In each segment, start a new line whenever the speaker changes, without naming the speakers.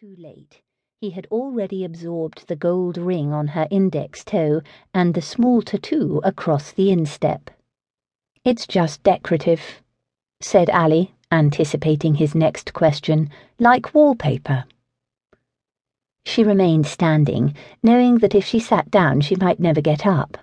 too late. He had already absorbed the gold ring on her index toe and the small tattoo across the instep. It's just decorative, said Ali, anticipating his next question, like wallpaper. She remained standing, knowing that if she sat down she might never get up.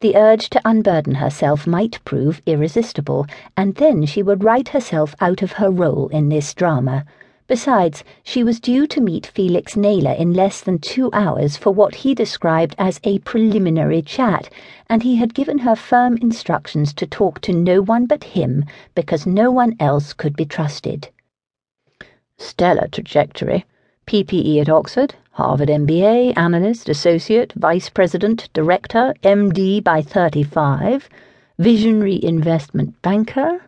The urge to unburden herself might prove irresistible, and then she would write herself out of her role in this drama Besides, she was due to meet Felix Naylor in less than two hours for what he described as a preliminary chat, and he had given her firm instructions to talk to no one but him because no one else could be trusted.
Stellar trajectory. PPE at Oxford, Harvard MBA, analyst, associate, vice president, director, MD by 35, visionary investment banker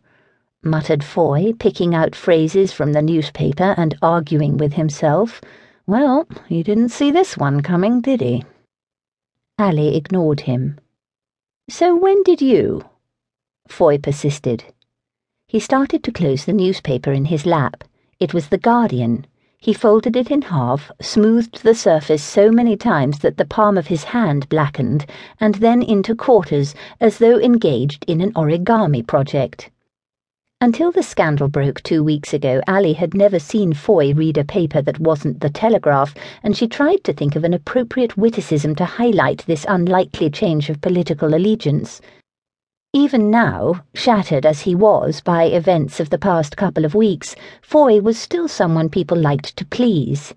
muttered Foy, picking out phrases from the newspaper and arguing with himself. Well, he didn't see this one coming, did he?
Ali ignored him. So when did you? Foy persisted. He started to close the newspaper in his lap. It was The Guardian. He folded it in half, smoothed the surface so many times that the palm of his hand blackened, and then into quarters, as though engaged in an origami project. Until the scandal broke two weeks ago, Ali had never seen Foy read a paper that wasn't the Telegraph, and she tried to think of an appropriate witticism to highlight this unlikely change of political allegiance. Even now, shattered as he was by events of the past couple of weeks, Foy was still someone people liked to please.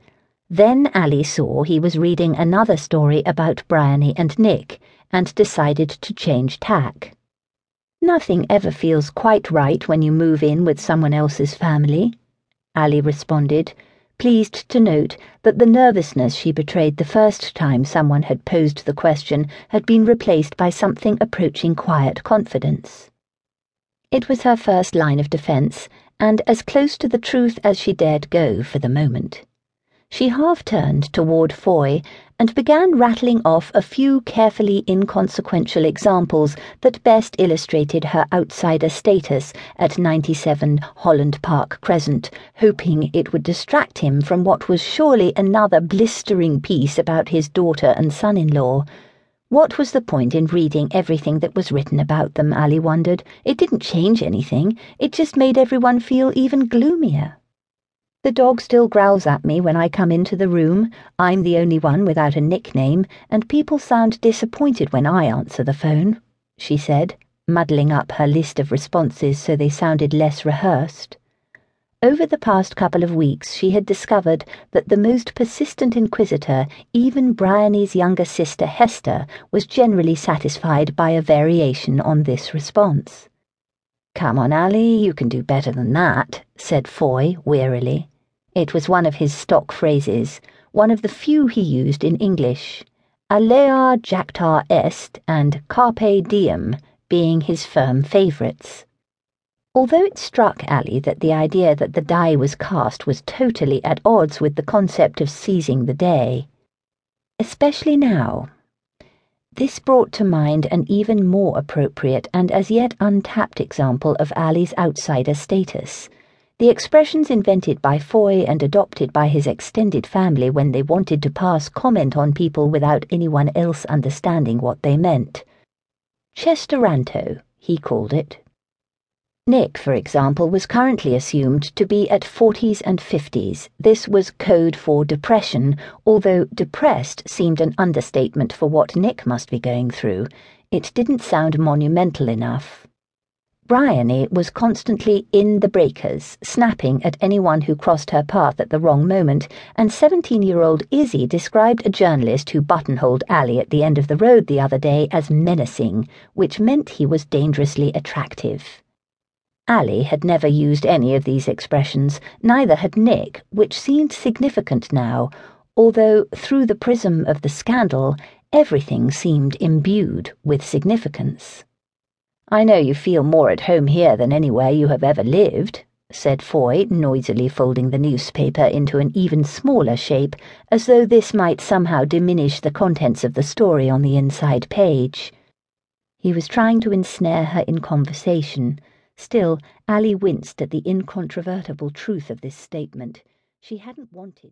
Then Ali saw he was reading another story about Bryony and Nick, and decided to change tack.
Nothing ever feels quite right when you move in with someone else's family, Ali responded, pleased to note that the nervousness she betrayed the first time someone had posed the question had been replaced by something approaching quiet confidence. It was her first line of defence, and as close to the truth as she dared go for the moment. She half turned toward Foy and began rattling off a few carefully inconsequential examples that best illustrated her outsider status at 97 Holland Park Crescent, hoping it would distract him from what was surely another blistering piece about his daughter and son in law. What was the point in reading everything that was written about them, Ali wondered? It didn't change anything, it just made everyone feel even gloomier. The dog still growls at me when I come into the room. I'm the only one without a nickname, and people sound disappointed when I answer the phone, she said, muddling up her list of responses so they sounded less rehearsed. Over the past couple of weeks, she had discovered that the most persistent inquisitor, even Bryony's younger sister Hester, was generally satisfied by a variation on this response.
Come on, Ali, you can do better than that, said Foy wearily. It was one of his stock phrases, one of the few he used in English. Alea jacta est and carpe diem being his firm favourites. Although it struck Ali that the idea that the die was cast was totally at odds with the concept of seizing the day. Especially now. This brought to mind an even more appropriate and as yet untapped example of Ali's outsider status the expressions invented by Foy and adopted by his extended family when they wanted to pass comment on people without anyone else understanding what they meant. Chesteranto, he called it. Nick, for example, was currently assumed to be at 40s and 50s. This was code for depression, although depressed seemed an understatement for what Nick must be going through. It didn't sound monumental enough. Bryony was constantly in the breakers, snapping at anyone who crossed her path at the wrong moment, and 17 year old Izzy described a journalist who buttonholed Ali at the end of the road the other day as menacing, which meant he was dangerously attractive. Ali had never used any of these expressions, neither had Nick, which seemed significant now, although through the prism of the scandal, everything seemed imbued with significance.
I know you feel more at home here than anywhere you have ever lived, said Foy, noisily folding the newspaper into an even smaller shape, as though this might somehow diminish the contents of the story on the inside page. He was trying to ensnare her in conversation. Still, Ali winced at the incontrovertible truth of this statement. She hadn't wanted to.